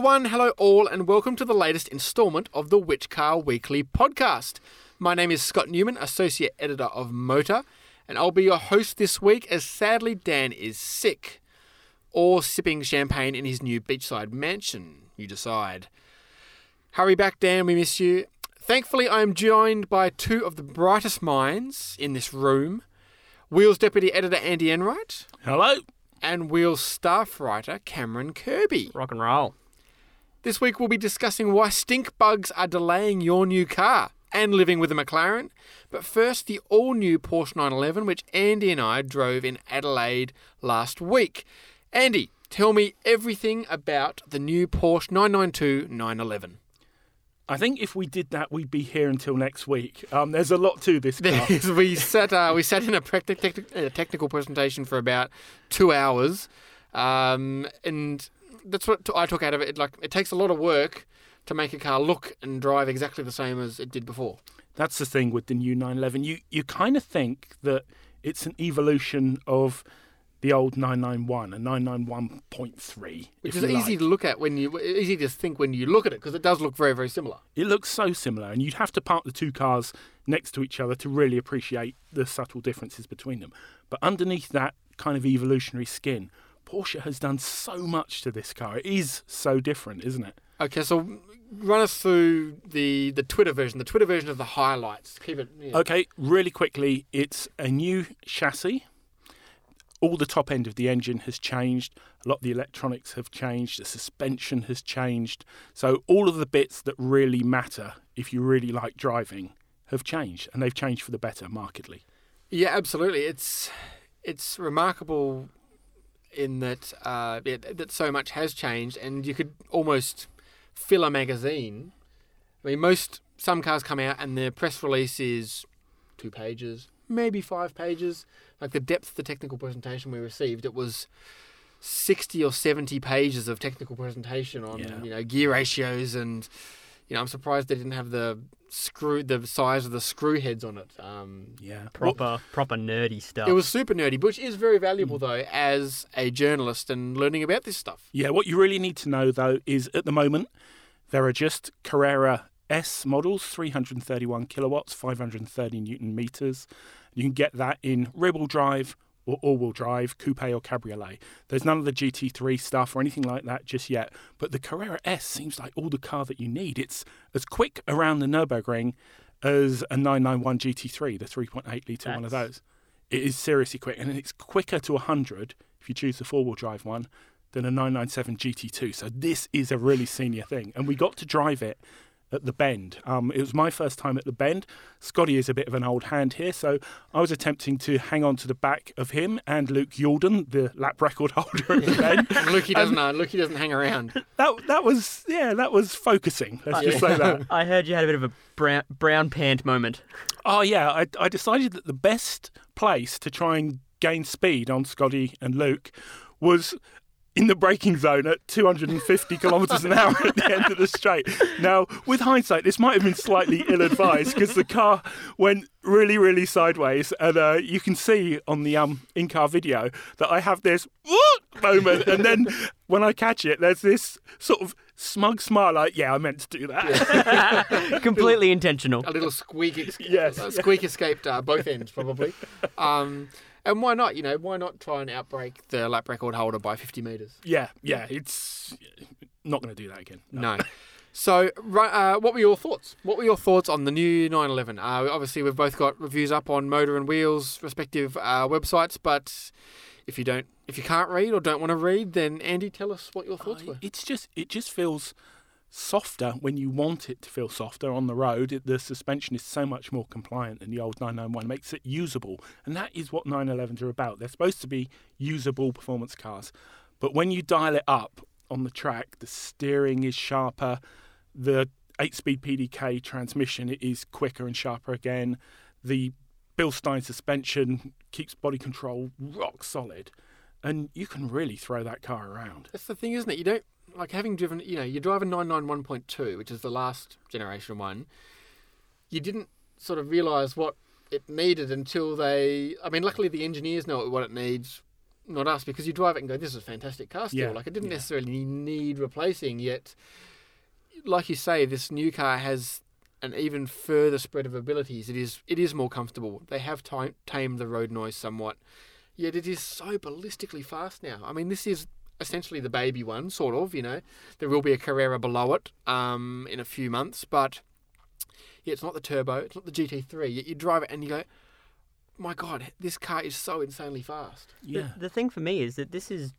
Hello, one, hello, all, and welcome to the latest installment of the Which Car Weekly podcast. My name is Scott Newman, Associate Editor of Motor, and I'll be your host this week as sadly Dan is sick. Or sipping champagne in his new beachside mansion, you decide. Hurry back, Dan, we miss you. Thankfully, I am joined by two of the brightest minds in this room Wheels Deputy Editor Andy Enright Hello. and Wheels staff writer Cameron Kirby. Rock and roll. This week we'll be discussing why stink bugs are delaying your new car and living with a McLaren. But first, the all new Porsche 911, which Andy and I drove in Adelaide last week. Andy, tell me everything about the new Porsche 992 911. I think if we did that, we'd be here until next week. Um, there's a lot to this car. We sat uh, we sat in a practic- uh, technical presentation for about two hours, um, and that's what I took out of it. Like it takes a lot of work to make a car look and drive exactly the same as it did before. That's the thing with the new 911. You you kind of think that it's an evolution of the old 991, a 991.3. Which is easy like. to look at when you easy to think when you look at it because it does look very very similar. It looks so similar, and you'd have to park the two cars next to each other to really appreciate the subtle differences between them. But underneath that kind of evolutionary skin, Porsche has done so much to this car. It is so different, isn't it? Okay, so run us through the the Twitter version, the Twitter version of the highlights. Keep it. Yeah. Okay, really quickly, it's a new chassis. All the top end of the engine has changed. A lot of the electronics have changed. The suspension has changed. So, all of the bits that really matter if you really like driving have changed, and they've changed for the better markedly. Yeah, absolutely. It's it's remarkable in that uh, yeah, that so much has changed, and you could almost fill a magazine. I mean, most some cars come out and their press release is two pages, maybe five pages. Like the depth of the technical presentation we received, it was sixty or seventy pages of technical presentation on Yeah. you know gear ratios and. You know, I'm surprised they didn't have the screw, the size of the screw heads on it. Um, Yeah. Proper, proper nerdy stuff. it was super nerdy, which is very valuable though as a journalist and learning about this stuff. Yeah, what you really need to know though is at the moment there are just Carrera S models, 331 kilowatts, 530 newton meters. You can get that in rear-wheel drive or all-wheel drive, coupe or cabriolet. There's none of the GT3 stuff or anything like that just yet. But the Carrera S seems like all the car that you need. It's as quick around the Nurburgring as a 991 GT3, the 3.8 litre one of those. It is seriously quick, and it's quicker to 100 if you choose the four-wheel drive one than a 997 GT2. So this is a really senior thing, and we got to drive it at the Bend. Um, it was my first time at the Bend. Scotty is a bit of an old hand here, so I was attempting to hang on to the back of him and Luke Youlden, the lap record holder at the Bend. Lukey doesn't uh, Lukey doesn't hang around. That that was yeah, that was focusing. Let's just say that. I heard you had a bit of a brown, brown pant moment. Oh yeah, I, I decided that the best place to try and gain speed on Scotty and Luke was in the braking zone at 250 kilometres an hour at the end of the straight. Now, with hindsight, this might have been slightly ill-advised because the car went really, really sideways, and uh, you can see on the um in-car video that I have this moment, and then when I catch it, there's this sort of smug smile, like, "Yeah, I meant to do that." Completely intentional. A little squeak, escape, Yes. uh, squeak escaped uh, both ends probably. Um, and why not? You know, why not try and outbreak the lap record holder by 50 meters? yeah, yeah, it's not going to do that again. No. So, uh, what were your thoughts? What were your thoughts on the new 911? Uh, obviously, we've both got reviews up on Motor and Wheels respective uh, websites, but if you don't, if you can't read or don't want to read, then Andy, tell us what your thoughts were. It's just it just feels softer when you want it to feel softer on the road. It, the suspension is so much more compliant than the old 991. It makes it usable, and that is what 911s are about. They're supposed to be usable performance cars, but when you dial it up on the track, the steering is sharper. The eight-speed PDK transmission is quicker and sharper again. The Bilstein suspension keeps body control rock solid, and you can really throw that car around. That's the thing, isn't it? You don't like having driven. You know, you drive a 991.2, which is the last generation one. You didn't sort of realise what it needed until they. I mean, luckily the engineers know what it needs not us because you drive it and go, "This is a fantastic car." Still, Yeah, like it didn't yeah. necessarily need replacing. Yet, like you say, this new car has an even further spread of abilities. It is it is more comfortable. They have time, tamed the road noise somewhat. Yet it is so ballistically fast now. I mean, this is essentially the baby one, sort of. You know, there will be a Carrera below it um, in a few months, but yeah, it's not the turbo, it's not the GT3. Yet you drive it and you go, my God, this car is so insanely fast. Yeah. The, the thing for me is that this is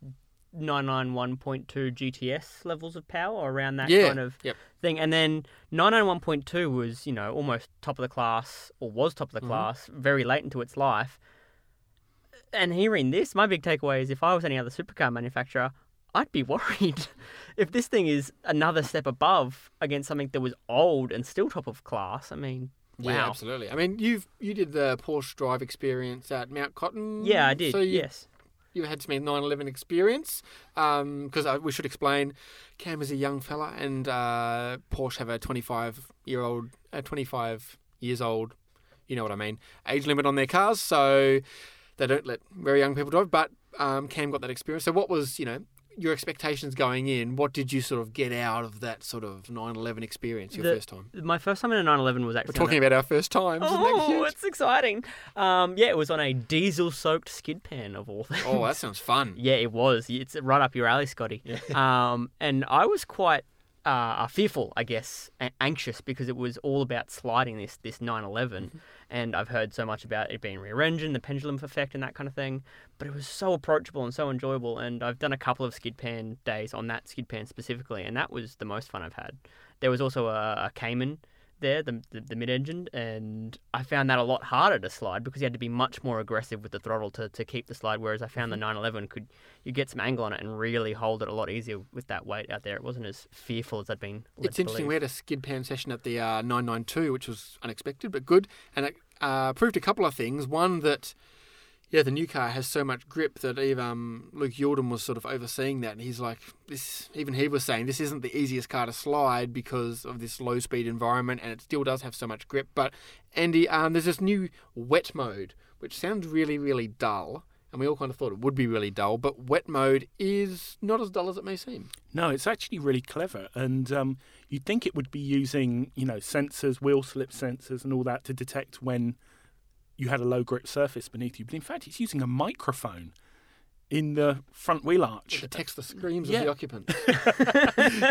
991.2 GTS levels of power or around that Yeah, kind of yep. thing. And then 991.2 was, you know, almost top of the class or was top of the Mhm. class very late into its life. And hearing this, my big takeaway is if I was any other supercar manufacturer, I'd be worried if this thing is another step above against something that was old and still top of class. I mean, wow. Yeah, absolutely. I mean, you've you did the Porsche Drive experience at Mount Cotton. Yeah, I did. So you, yes. you had some 911 experience. Because uh, we should explain, Cam is a young fella, and uh, Porsche have a 25 year old, uh, 25 years old. You know what I mean? Age limit on their cars, so they don't let very young people drive. But um, Cam got that experience. So what was you know your expectations going in? What did you sort of get out of that sort of 911 experience your The- first time? My first time in a 911 was actually. We're talking about our first times. Oh, it's exciting. Um, yeah, it was on a diesel-soaked skid pan of all things. Oh, that sounds fun. yeah, it was. It's right up your alley, Scotty. Um, and I was quite uh, fearful, I guess, a- anxious because it was all about sliding this this 911, Mm-hmm. and I've heard so much about it being rear engine, the pendulum effect, and that kind of thing. But it was so approachable and so enjoyable, and I've done a couple of skid pan days on that skid pan specifically, and that was the most fun I've had. There was also a, a Cayman there, the, the, the mid-engine, and I found that a lot harder to slide because you had to be much more aggressive with the throttle to, to keep the slide. Whereas I found the 911 could you get some angle on it and really hold it a lot easier with that weight out there. It wasn't as fearful as I'd been. It's interesting. believe. We had a skid pan session at the uh, 992, which was unexpected but good, and it uh, proved a couple of things. One that yeah, the new car has so much grip that even um, Luke Youlden was sort of overseeing that, and he's like, this. Even he was saying this isn't the easiest car to slide because of this low speed environment, and it still does have so much grip. But Andy, um, there's this new wet mode, which sounds really, really dull. And we all kind of thought it would be really dull, but wet mode is not as dull as it may seem. No, it's actually really clever, and um, you'd think it would be using, you know, sensors, wheel slip sensors, and all that to detect when you had a low grip surface beneath you. But in fact, it's using a microphone in the front wheel arch. It detects the screams Yeah. of the occupants.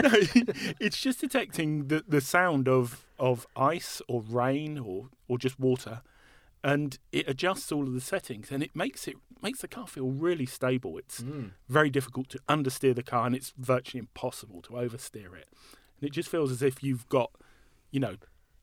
no, it's just detecting the, the sound of, of ice or rain or, or just water, and it adjusts all of the settings, and it makes it makes the car feel really stable. It's Mm. very difficult to understeer the car, and it's virtually impossible to oversteer it. And it just feels as if you've got, you know,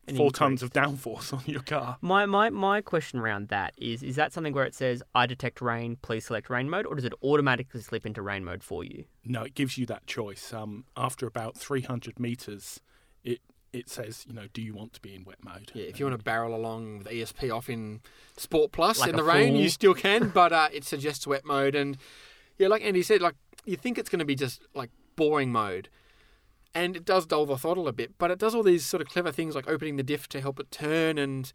An four tons of downforce on your car. My, my my question around that is is that something where it says I detect rain, please select rain mode, or does it automatically slip into rain mode for you? No, it gives you that choice. Um, after about 300 meters, it it says, you know, do you want to be in wet mode? Yeah, if you want to barrel along with ESP off in Sport Plus Like in a the rain, you still can, but uh, it suggests wet mode. And yeah, like Andy said, like you think it's going to be just like boring mode, and it does dull the throttle a bit, but it does all these sort of clever things like opening the diff to help it turn, and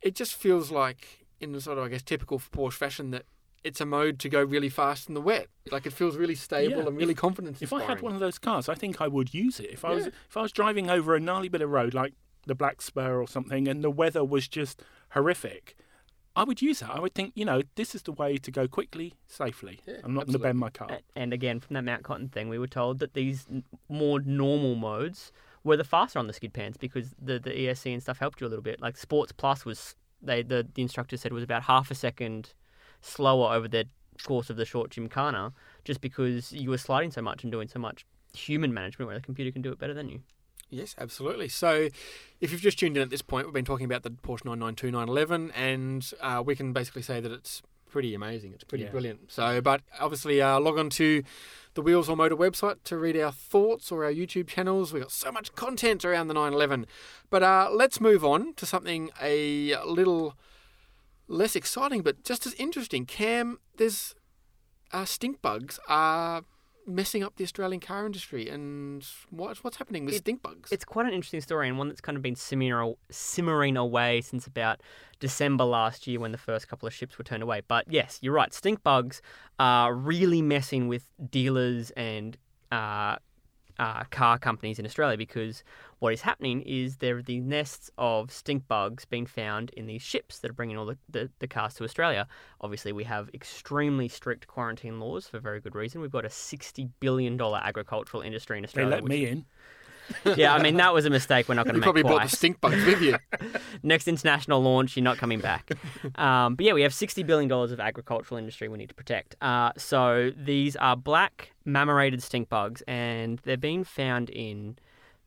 it just feels like in the sort of I guess typical Porsche fashion that it's a mode to go really fast in the wet. Like it feels really stable Yeah, and really confidence. If I had one of those cars, I think I would use it. If I was if I was driving over a gnarly bit of road like the Black Spur or something, and the weather was just horrific, I would use that. I would think, you know, this is the way to go quickly, safely. Yeah, I'm not going to bend my car. And again, from that Mount Cotton thing, we were told that these more normal modes were the faster on the skid pans because the, the ESC and stuff helped you a little bit. Like Sports Plus was, they the, the instructor said was about half a second slower over the course of the short gymkhana just because you were sliding so much and doing so much human management where the computer can do it better than you. Yes, absolutely. So, if you've just tuned in at this point, we've been talking about the Porsche 992 911, and uh, we can basically say that it's pretty amazing. It's pretty Yeah. brilliant. So, but obviously, uh, log on to the Wheels or Motor website to read our thoughts or our YouTube channels. We've got so much content around the 911. But uh, let's move on to something a little less exciting, but just as interesting. Cam, there's uh, stink bugs are messing up the Australian car industry, and what what's happening with It- stink bugs? It's quite an interesting story and one that's kind of been simmering, simmering away since about December last year when the first couple of ships were turned away. But yes, you're right. Stink bugs are really messing with dealers and uh, uh, car companies in Australia because what is happening is there are these nests of stink bugs being found in these ships that are bringing all the, the, the cars to Australia. Obviously, we have extremely strict quarantine laws for very good reason. We've got a $60 billion agricultural industry in Australia. They let me in. yeah, I mean that was a mistake. We're not going to make probably brought the stink bugs with you. Next international launch, you're not coming back. um, but yeah, we have sixty billion dollars of agricultural industry we need to protect. Uh, so these are black marmorated stink bugs, and they're being found in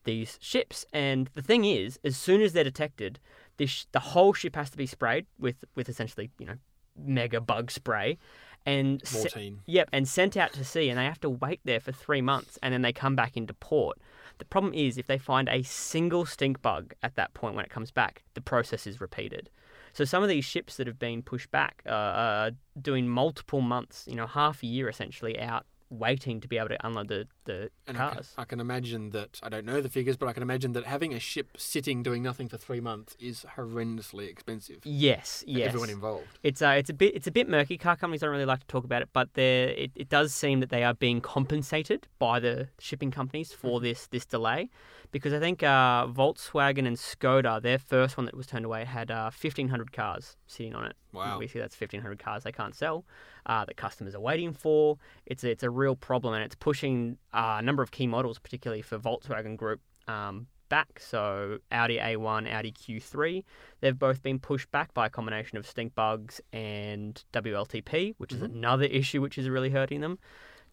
these ships. And the thing is, as soon as they're detected, this the whole ship has to be sprayed with with essentially you know mega bug spray, and se- Yep, and sent out to sea, and they have to wait there for three months, and then they come back into port. The problem is, if they find a single stink bug at that point when it comes back, the process is repeated. So some of these ships that have been pushed back uh, are doing multiple months, you know, half a year essentially out waiting to be able to unload the, the And I can, cars. I can imagine that I don't know the figures, but I can imagine that having a ship sitting doing nothing for three months is horrendously expensive. Yes, for yes. Everyone involved. It's uh, it's a bit it's a bit murky. Car companies don't really like to talk about it, but it, it does seem that they are being compensated by the shipping companies for this this delay, because I think uh, Volkswagen and Skoda, their first one that was turned away, had uh, fifteen hundred cars sitting on it. Wow. Obviously, that's fifteen hundred cars they can't sell, uh, that customers are waiting for. It's a, it's a real problem, and it's pushing uh, a number of key models, particularly for Volkswagen Group. Um, back so Audi A1 Audi Q3 They've both been pushed back by a combination of stink bugs and WLTP, which is another issue which is really hurting them.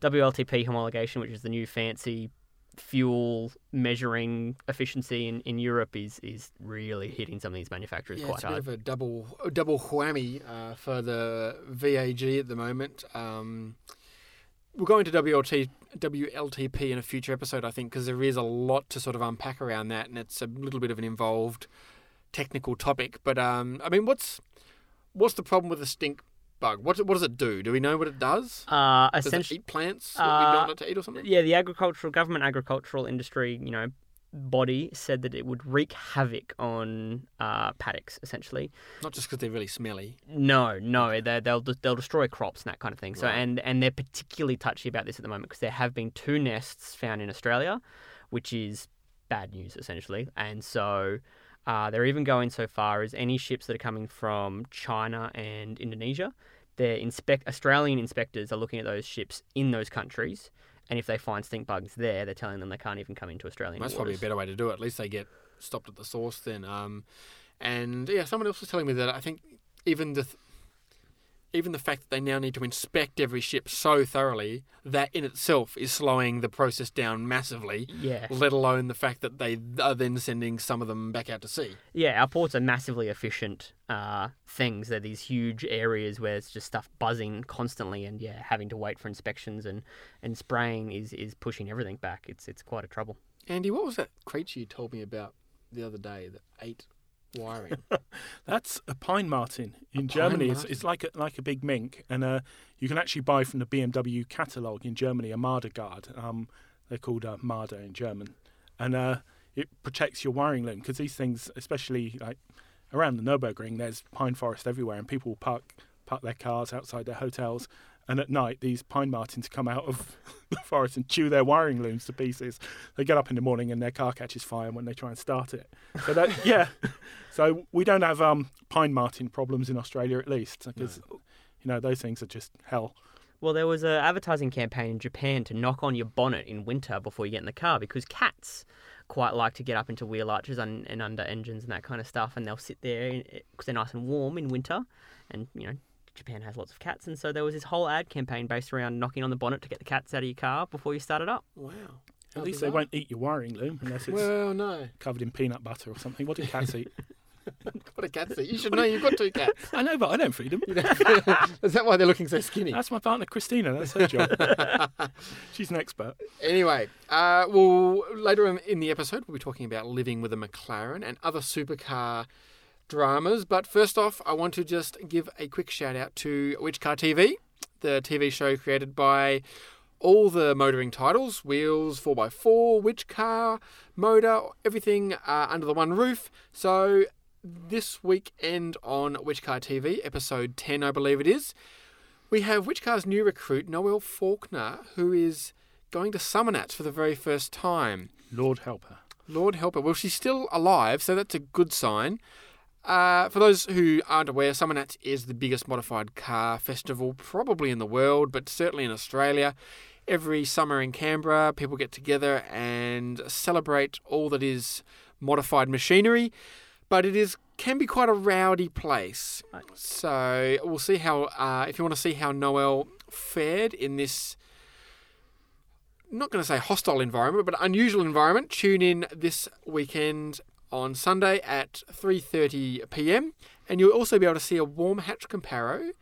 WLTP homologation, which is the new fancy fuel measuring efficiency in, in Europe, is is really hitting some of these manufacturers Yeah, quite it's a hard. bit of a double double whammy uh, for the VAG at the moment. Um, we'll go into WLT, WLTP in a future episode, I think, because there is a lot to sort of unpack around that, and it's a little bit of an involved technical topic. But um, I mean, what's what's the problem with the stink bug? What what does it do? Do we know what it does? uh, Does it eat plants? What we uh, don't know to eat or something? yeah, the agricultural government agricultural industry, you know, body said that it would wreak havoc on uh, paddocks, essentially. Not just because they're really smelly. No, no, they they'll they'll destroy crops and that kind of thing. So Right. and and they're particularly touchy about this at the moment because there have been two nests found in Australia, which is bad news essentially. And so uh, they're even going so far as any ships that are coming from China and Indonesia, their inspect Australian inspectors are looking at those ships in those countries. And if they find stink bugs there, they're telling them they can't even come into Australian That's probably a better way to do it. At least they get stopped at the source then. Um, and yeah, someone else was telling me that I think even the th- even the fact that they now need to inspect every ship so thoroughly that in itself is slowing the process down massively. Yeah. Let alone the fact that they are then sending some of them back out to sea. Yeah, our ports are massively efficient uh, things. They're these huge areas where it's just stuff buzzing constantly, and yeah, having to wait for inspections and, and spraying is, is pushing everything back. It's it's quite a trouble. Andy, what was that creature you told me about the other day that ate wiring? That's a pine marten in pine Germany. It's, it's like a like a big mink, and uh, you can actually buy from the BMW catalog in Germany a Marder guard. Um, they're called uh, Marder in German, and uh, it protects your wiring loom because these things, especially like around the Nurburgring, there's pine forest everywhere, and people park park their cars outside their hotels. And at night, these pine martens come out of the forest and chew their wiring looms to pieces. They get up in the morning and their car catches fire when they try and start it. So that, yeah, so we don't have um, pine marten problems in Australia, at least, because you know those things are just hell. Well, there was an advertising campaign in Japan to knock on your bonnet in winter before you get in the car because cats quite like to get up into wheel arches and, and under engines and that kind of stuff, and they'll sit there because they're nice and warm in winter, and you know. Japan has lots of cats, and so there was this whole ad campaign based around knocking on the bonnet to get the cats out of your car before you start it up. wow. At How least they bizarre. won't eat your wiring loom unless it's Well, no. covered in peanut butter or something. What do cats eat? What a cat's eat. You should know you've got two cats. I know, but I don't feed them. Is that why they're looking so skinny? That's my partner, Christina. That's her job. She's an expert. Anyway, uh, well, later in- in the episode, we'll be talking about living with a McLaren and other supercar dramas. But first off, I want to just give a quick shout out to Which Car TV, the TV show created by all the motoring titles wheels, 4x4, which car, motor, everything uh, under the one roof. So, this weekend on Which Car TV, episode 10, I believe it is, we have Which Car's new recruit, Noelle Faulkner, who is going to Summernats for the very first time. Lord help her. Lord help her. Well, she's still alive, so that's a good sign. Uh, for those who aren't aware, Summernats is the biggest modified car festival probably in the world, but certainly in Australia. Every summer in Canberra, people get together and celebrate all that is modified machinery, but it is can be quite a rowdy place. So we'll see how. Uh, if you want to see how Noelle fared in this not going to say hostile environment, but unusual environment. Tune in this weekend on Sunday at 3:30 p.m. and you'll also be able to see a warm hatch comparo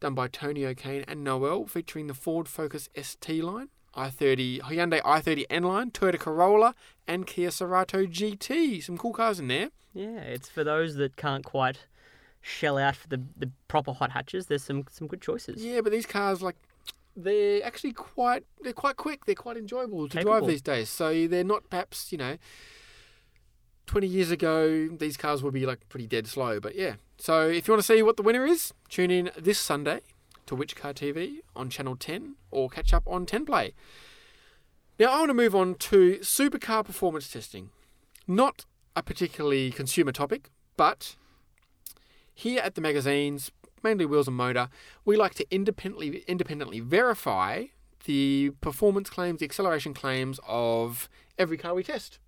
done by Tony O'Kane and Noelle featuring the Ford Focus ST line, i30 Hyundai i30 N line, Toyota Corolla and Kia Cerato GT. Some cool cars in there. Yeah, it's for those that can't quite shell out for the, the proper hot hatches. There's some some good choices. Yeah, but these cars like they're actually quite they're quite quick. They're quite enjoyable to drive these days. So they're not perhaps you know. 20 years ago, these cars would be like pretty dead slow, but yeah. So if you want to see what the winner is, tune in this Sunday to Which Car TV on Channel 10 or catch up on 10 Play. Now I want to move on to supercar performance testing. Not a particularly consumer topic, but here at the magazines, mainly Wheels and Motor, we like to independently independently verify the performance claims, the acceleration claims of every car we test.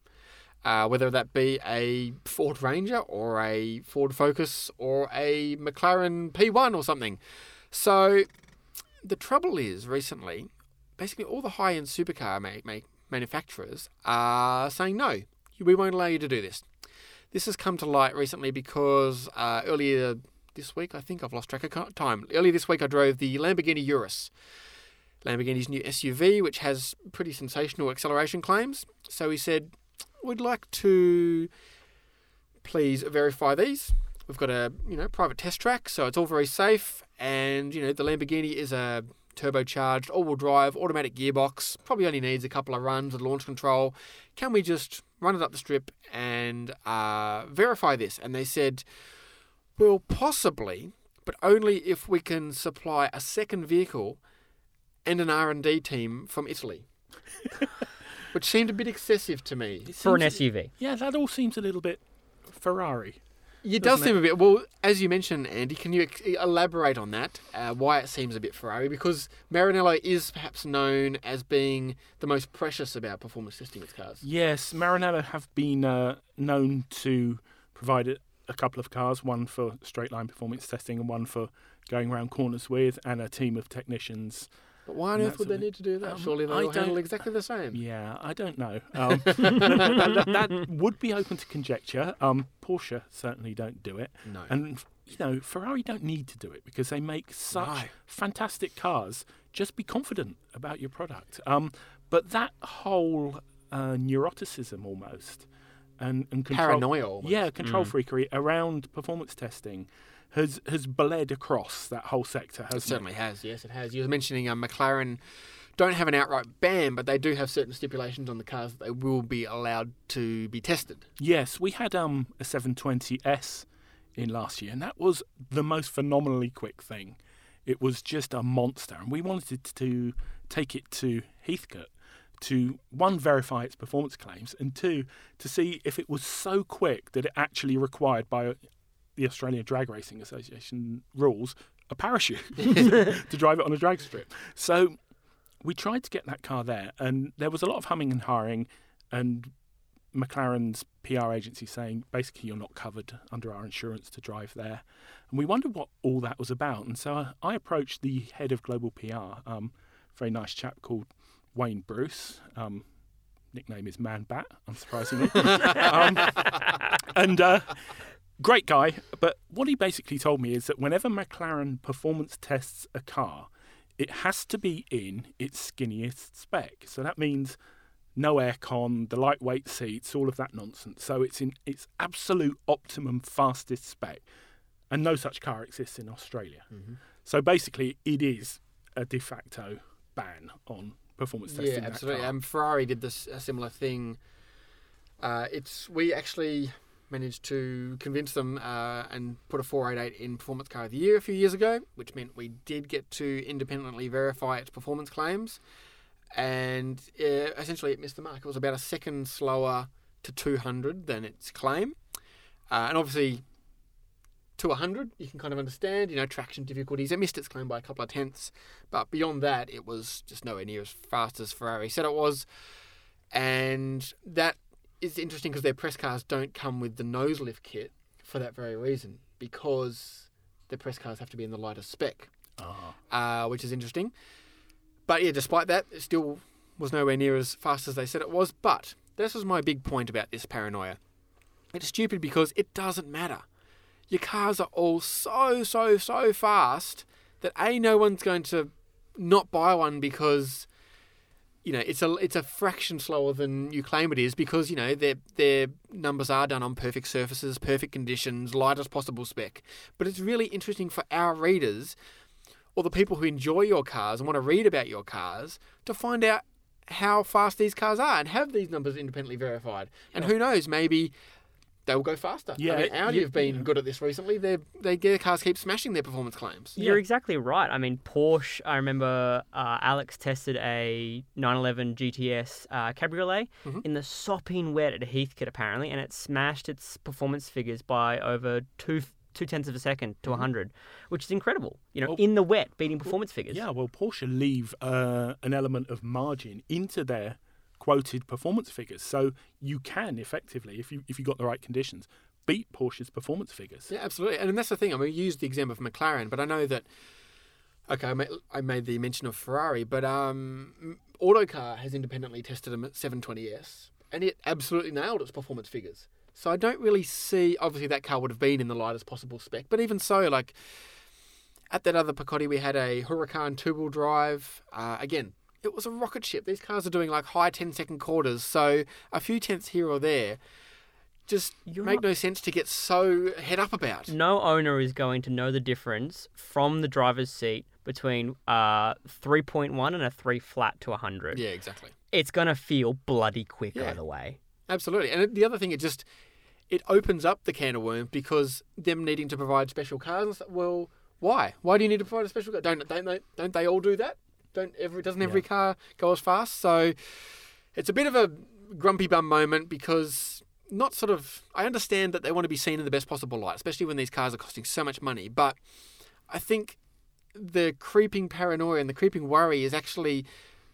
Uh, whether that be a Ford Ranger or a Ford Focus or a McLaren P1 or something. So the trouble is, recently, basically all the high-end supercar ma- ma- manufacturers are saying no, we won't allow you to do this. This has come to light recently because uh, earlier this week, I think I've lost track of time. Earlier this week, I drove the Lamborghini Urus, Lamborghini's new SUV, which has pretty sensational acceleration claims. So he said, "We'd like to please verify these. We've got a you know private test track, so it's all very safe. And you know the Lamborghini is a turbocharged all-wheel drive automatic gearbox. Probably only needs a couple of runs with launch control. Can we just run it up the strip and uh, verify this?" And they said, "Well, possibly." But only if we can supply a second vehicle and an R&D team from Italy. Which seemed a bit excessive to me. It For an seems- SUV. Yeah, that all seems a little bit Ferrari. It does Doesn't seem a bit. Well, as you mentioned, Andy, can you ex- elaborate on that? Uh, why it seems a bit Ferrari? Because Maranello is perhaps known as being the most precious about performance testing its cars. Yes, Maranello have been uh, known to provide a, a couple of cars, one for straight line performance testing and one for going around corners with, and a team of technicians. But why on earth would they need to do that? Um, Surely they'll handle don't- exactly the same. Yeah, I don't know. Um, that, that- that- that would be open to conjecture. Um, Porsche certainly don't do it, No. and you know Ferrari don't need to do it because they make such No. fantastic cars. Just be confident about your product. Um, but that whole uh, neuroticism almost and, and control, Paranoia. almost. yeah, control Mm. freakery around performance testing has has bled across that whole sector. It Hasn't certainly has. Yes, it has. You were mentioning um, McLaren don't have an outright ban, but they do have certain stipulations on the cars that they will be allowed to be tested. Yes, we had um, a 720S in last year, and that was the most phenomenally quick thing. It was just a monster, and we wanted to take it to Heathcote to one verify its performance claims, and two to see if it was so quick that it actually required by the Australian Drag Racing Association rules a parachute to drive it on a drag strip. So we tried to get that car there, and there was a lot of humming and hawing, and McLaren's PR agency saying basically you're not covered under our insurance to drive there. And we wondered what all that was about. And so I, I approached the head of global PR, um, very nice chap called Wayne Bruce. Um, nickname is Man Bat, unsurprisingly. um, and uh, great guy. But what he basically told me is that whenever McLaren performance tests a car, it has to be in its skinniest spec. So that means no aircon, the lightweight seats, all of that nonsense. So it's in its absolute optimum fastest spec, and no such car exists in Australia. So basically, it is a de facto ban on performance testing. Yeah, absolutely. Um, Ferrari did this a similar thing. Uh, it's we actually managed to convince them uh, and put a 488 in Performance Car of the Year a few years ago, which meant we did get to independently verify its performance claims, and uh, essentially it missed the mark. It was about a second slower to 200 than its claim, uh, and obviously. To 100, you can kind of understand, you know, traction difficulties. It missed its claim by a couple of tenths, but beyond that, it was just nowhere near as fast as Ferrari said it was. And that is interesting because their press cars don't come with the nose lift kit for that very reason, because the press cars have to be in the lighter spec, Ah. uh, which is interesting. But yeah, despite that, it still was nowhere near as fast as they said it was. But this was my big point about this paranoia. It's stupid because it doesn't matter. Your cars are all so, so, so fast that A, no one's going to not buy one because you know it's a it's a fraction slower than you claim it is because you know their their numbers are done on perfect surfaces, perfect conditions, lightest possible spec. But it's really interesting for our readers or the people who enjoy your cars and want to read about your cars to find out how fast these cars are and have these numbers independently verified. And who knows, maybe they will go faster. Yeah, I mean, Audi yeah, have been yeah. good at this recently. Their they their cars keep smashing their performance claims. You're Yeah. exactly right. I mean, Porsche. I remember uh, Alex tested a 911 GTS uh, Cabriolet Mhm. in the sopping wet at Heathcote apparently, and it smashed its performance figures by over two two tenths of a second to 100, which is incredible. You know, Well- in the wet, beating performance figures. Yeah, well, Porsche leave uh, an element of margin into their quoted performance figures, so you can effectively, if you if you got the right conditions, beat Porsche's performance figures. Yeah, absolutely. And that's the thing. I mean, we used the example of McLaren, but I know that. Okay, I made, I made the mention of Ferrari, but um, Autocar has independently tested them at 720s, and it absolutely nailed its performance figures. So I don't really see. Obviously, that car would have been in the lightest possible spec, but even so, like at that other PCOTY, we had a Huracan two-wheel drive. Uh, again, it was a rocket ship. These cars are doing like high 10-second quarters, so a few tenths here or there just You're make not- no sense to get so head up about. No owner is going to know the difference from the driver's seat between uh 3.1 and a 3 flat to 100. Yeah, exactly. It's going to feel bloody quick Yeah. either way. Absolutely. And the other thing, it just it opens up the can of worms because them needing to provide special cars. Well, why? Why do you need to provide a special car? Don't don't they, don't they all do that? Don't every doesn't every Yeah. car go as fast? So it's a bit of a grumpy bum moment because not sort of I understand that they want to be seen in the best possible light, especially when these cars are costing so much money. But I think the creeping paranoia and the creeping worry is actually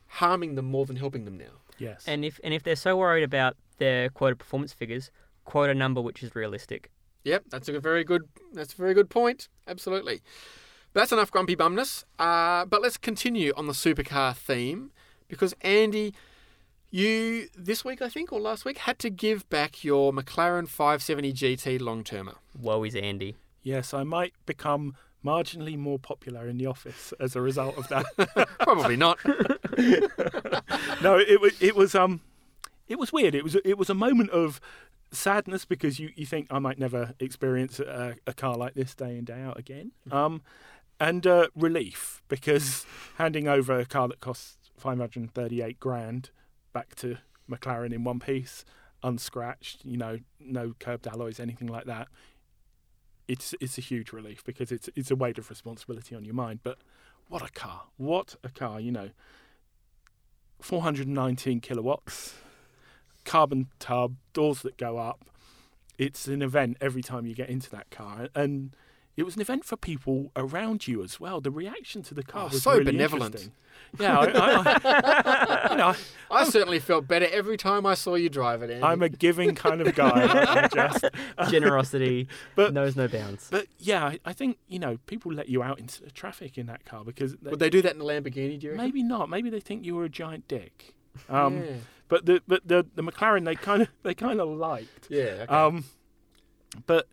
harming them more than helping them now. Yes. And if and if they're so worried about their quoted performance figures, quote a number which is realistic. Yep, that's a very good. That's a very good point. Absolutely. But that's enough grumpy bumness. Uh, but let's continue on the supercar theme because Andy, you this week I think or last week had to give back your McLaren 570 GT long termer. Woe is Andy. yes, I might become marginally more popular in the office as a result of that. Probably not. no, it was it was um, it was weird. It was it was a moment of sadness because you, you think I might never experience a, a car like this day in day out again. Um, and uh, relief because handing over a car that costs 538 grand back to McLaren in one piece, unscratched, you know, no curbed alloys, anything like that. It's it's a huge relief because it's it's a weight of responsibility on your mind. But what a car! What a car! You know, 419 kilowatts, carbon tub, doors that go up. It's an event every time you get into that car, and it was an event for people around you as well. The reaction to the car Oh, was so really benevolent. Yeah, I, I, I, you know, I certainly felt better every time I saw you drive it. Andy. I'm a giving kind of guy. Just, Generosity But- knows no bounds. but yeah, I, I think you know people let you out into the traffic in that car because they, Would they do that in a Lamborghini? Do you maybe not. Maybe they think you were a giant dick. Um, yeah. But the but the the McLaren they kind of they kind of liked. Yeah. Okay. Um, but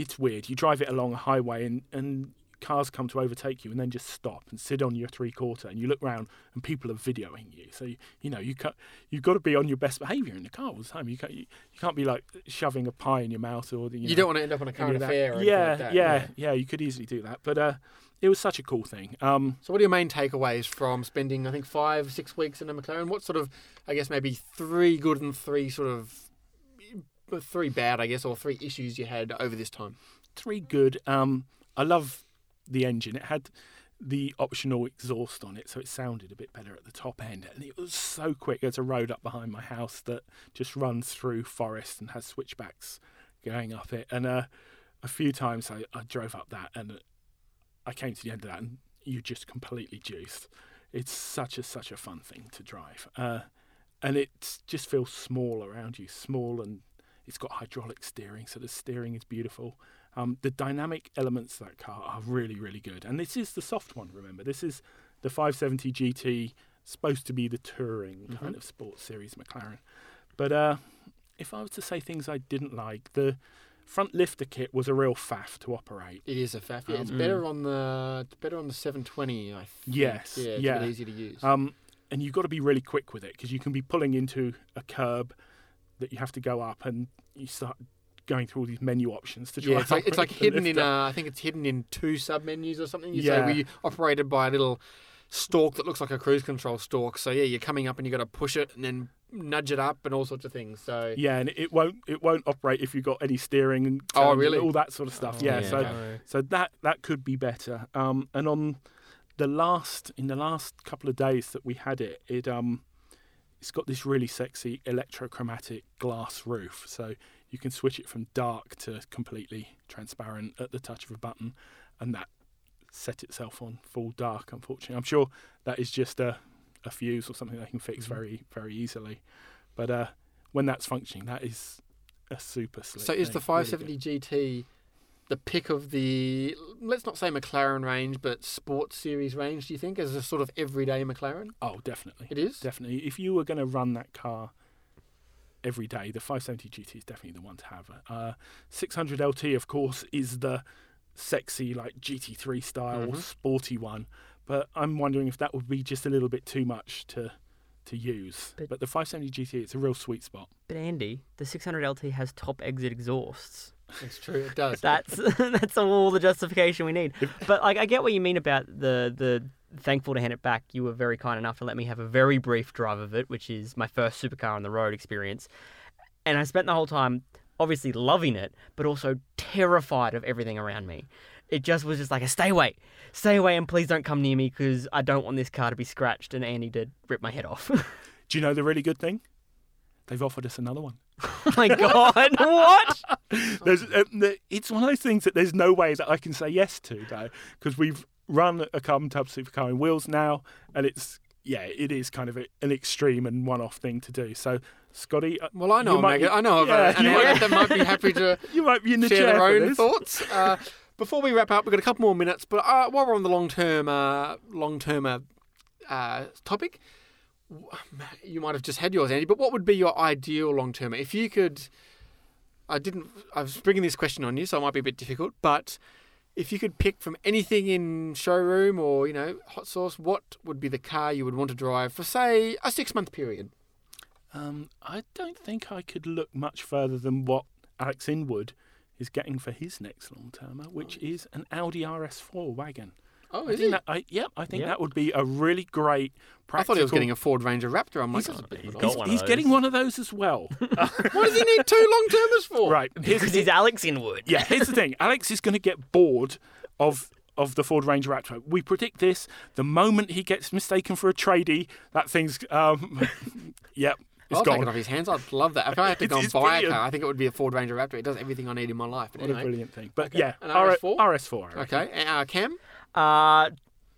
it's weird. You drive it along a highway and, and cars come to overtake you and then just stop and sit on your three quarter and you look round and people are videoing you. So you, you know you ca you've got to be on your best behaviour in the car all the time. You can't you, you can't be like shoving a pie in your mouth or the, you, you know, don't want to end up on a any current of that. affair. Yeah, like that. yeah, yeah. You could easily do that. But uh, it was such a cool thing. Um, So, what are your main takeaways from spending, I think, five, six weeks in a McLaren? What sort of, I guess, maybe three good and three sort of, three bad, I guess, or three issues you had over this time? three good. Um, I love the engine. It had the optional exhaust on it, so it sounded a bit better at the top end. And it was so quick. There's a road up behind my house that just runs through forest and has switchbacks going up it. And uh, a few times I, I drove up that and I came to the end of that and you just completely juiced. It's such a such a fun thing to drive. Uh, and it just feels small around you, small and it's got hydraulic steering, so the steering is beautiful. Um, the dynamic elements of that car are really, really good. And this is the soft one, remember. This is the 570 GT, supposed to be the touring kind of sports series McLaren. But uh, if I was to say things I didn't like, the front lifter kit was a real faff to operate. It is a faff. Yeah, it's Um, better on the it's better on the 720. I think. Yes, Yeah, it's a yeah. bit easier to use. Um, and you've got to be really quick with it because you can be pulling into a curb that you have to go up and you start going through all these menu options to try yeah, it's like it's like hidden in uh, I think it's hidden in two sub menus or something. You say Yeah. where you operated by a little stalk that looks like a cruise control stalk. So yeah, you're coming up and you got to push it and then nudge it up and all sorts of things. So Yeah, and it won't it won't operate if you've got any steering and Oh, turns and really? all that sort of stuff. Oh, yeah, yeah, so okay. so that that could be better. Um, and on the last in the last couple of days that we had it, it um, it's got this really sexy electrochromatic glass roof, so you can switch it from dark to completely transparent at the touch of a button, and that set itself on full dark. Unfortunately, I'm sure that is just a a fuse or something they can fix Mm-hmm. very very easily. But uh, when that's functioning, that is a super slick. so is thing, the really 570 good. GT the pick of the let's not say McLaren range, but sports series range? Do you think as a sort of everyday McLaren? Oh, definitely. It is. Definitely. If you were going to run that car every day, the 570 GT is definitely the one to have. Uh, 600 LT, of course, is the sexy, like GT3 style, Mhm. sporty one. But I'm wondering if that would be just a little bit too much to to use. But- But, the 570 GT, it's a real sweet spot. But Andy, the 600 LT has top exit exhausts. It's true. It does. That's that's all the justification we need. But like, I get what you mean about the the. Thankful to hand it back. You were very kind enough to let me have a very brief drive of it, which is my first supercar on the road experience. And I spent the whole time obviously loving it, but also terrified of everything around me. It just was just like a stay away, stay away, and please don't come near me because I don't want this car to be scratched and Andy to rip my head off. Do you know the really good thing? They've offered us another one. Oh my god, what? There's, uh, it's one of those things that there's no way that I can say yes to, though, because we've run a carbon tub supercar in wheels now, and it's yeah, it is kind of a, an extreme and one-off thing to do. So, Scotty, uh, well, I know, you might Megan. I know of yeah, a, an you might- that might be happy to you might be in the share chair their own thoughts. Uh, before we wrap up, we've got a couple more minutes, but uh, while we're on the long term, uh, long term uh, uh, topic, w- you might have just had yours, Andy. But what would be your ideal long term? If you could, I didn't. I was bringing this question on you, so it might be a bit difficult. But if you could pick from anything in showroom or you know hot sauce, what would be the car you would want to drive for, say, a six month period? Um, I don't think I could look much further than what Alex Inwood is getting for his next long-termer, which is an Audi RS4 wagon. Oh, I is think he? that, I, yeah, I think Yeah. that would be a really great. I thought he was getting a Ford Ranger Raptor. I'm like, He's- that's he's of an got He's, one he's getting one of those as well. What does he need two long termers for? right. Here's, Because he's Alex Inwood. yeah, here's the thing. Alex is going to get bored of of the Ford Ranger Raptor. We predict this. The moment he gets mistaken for a tradie, that thing's um, yep, it's I'll take it gone. off his hands. I'd love that. If I had to It's- go and buy brilliant. a car, I think it would be a Ford Ranger Raptor. It does everything I need in my life. But What a brilliant thing. But Okay. yeah, An RS4? RS4. I reckon. okay. Uh, Cam, Uh,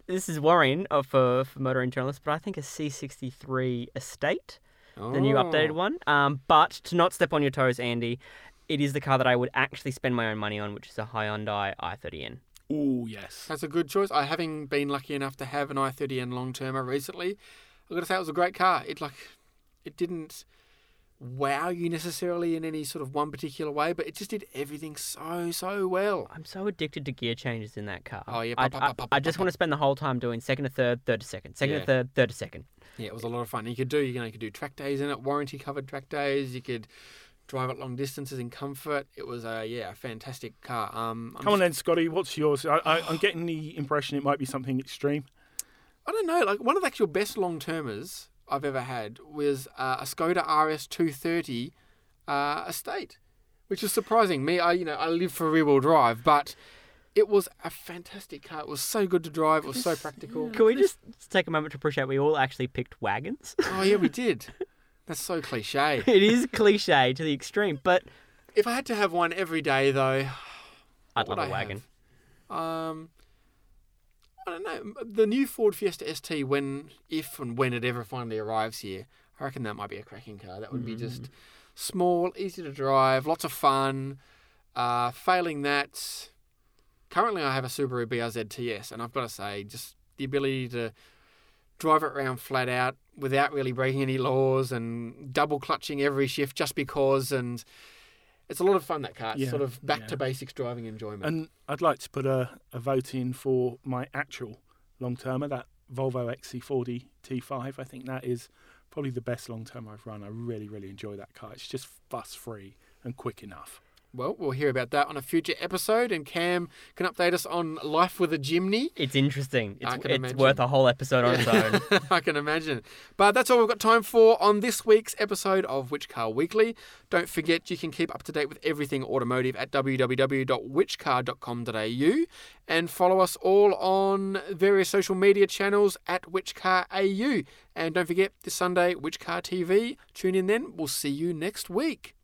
this is worrying uh, for, for motoring journalists, but I think a C63 Estate, the new Oh. updated one. Um, but to not step on your toes, Andy, it is the car that I would actually spend my own money on, which is a Hyundai i30N. Oh yes. That's a good choice. I having been lucky enough to have an i30N long termer recently, I've got to say it was a great car. It like it didn't wow you necessarily in any sort of one particular way, but it just did everything so so well. I'm so addicted to gear changes in that car. Oh, yeah, I, pop, pop, I- pop, pop, I just want to spend the whole time doing second to third, third to second, second Yeah. to third, third to second. Yeah, it was a lot of fun. You could do you know you could do track days in it, warranty covered track days. You could drive it long distances in comfort. It was a yeah, a fantastic car. Um, I'm Come on then, Scotty. What's yours? I, I, I'm getting the impression it might be something extreme. I don't know. Like one of the actual best long termers I've ever had was uh, a Skoda RS 230 uh, Estate, which is surprising. Me, I you know I live for rear wheel drive, but it was a fantastic car. It was so good to drive. It was so practical. Can we just take a moment to appreciate we all actually picked wagons? Oh yeah, we did. That's so cliche. it is cliche to the extreme, but If I had to have one every day, though, I'd love would a I wagon. have? Um, I don't know. The new Ford Fiesta ST, when, if and when it ever finally arrives here, I reckon that might be a cracking car. That would be just small, easy to drive, lots of fun. Uh, failing that, currently I have a Subaru BRZ TS, and I've got to say, just the ability to drive it around flat out without really breaking any laws and double clutching every shift just because, and it's a lot of fun. That car, It's Yeah, sort of back yeah. to basics driving enjoyment. And I'd like to put a, a vote in for my actual long termer, that Volvo XC40 T5. I think that is probably the best long term I've run. I really, really enjoy that car. It's just fuss free and quick enough. Well, we'll hear about that on a future episode, and Cam can update us on life with a Jimny. It's interesting. It's, it's imagine. worth a whole episode on its own. I can imagine. But that's all we've got time for on this week's episode of Which Car Weekly. Don't forget you can keep up to date with everything automotive at www.whichcar.com.au and follow us all on various social media channels at WhichCarAU. And don't forget this Sunday, Which Car TV. Tune in then. We'll see you next week.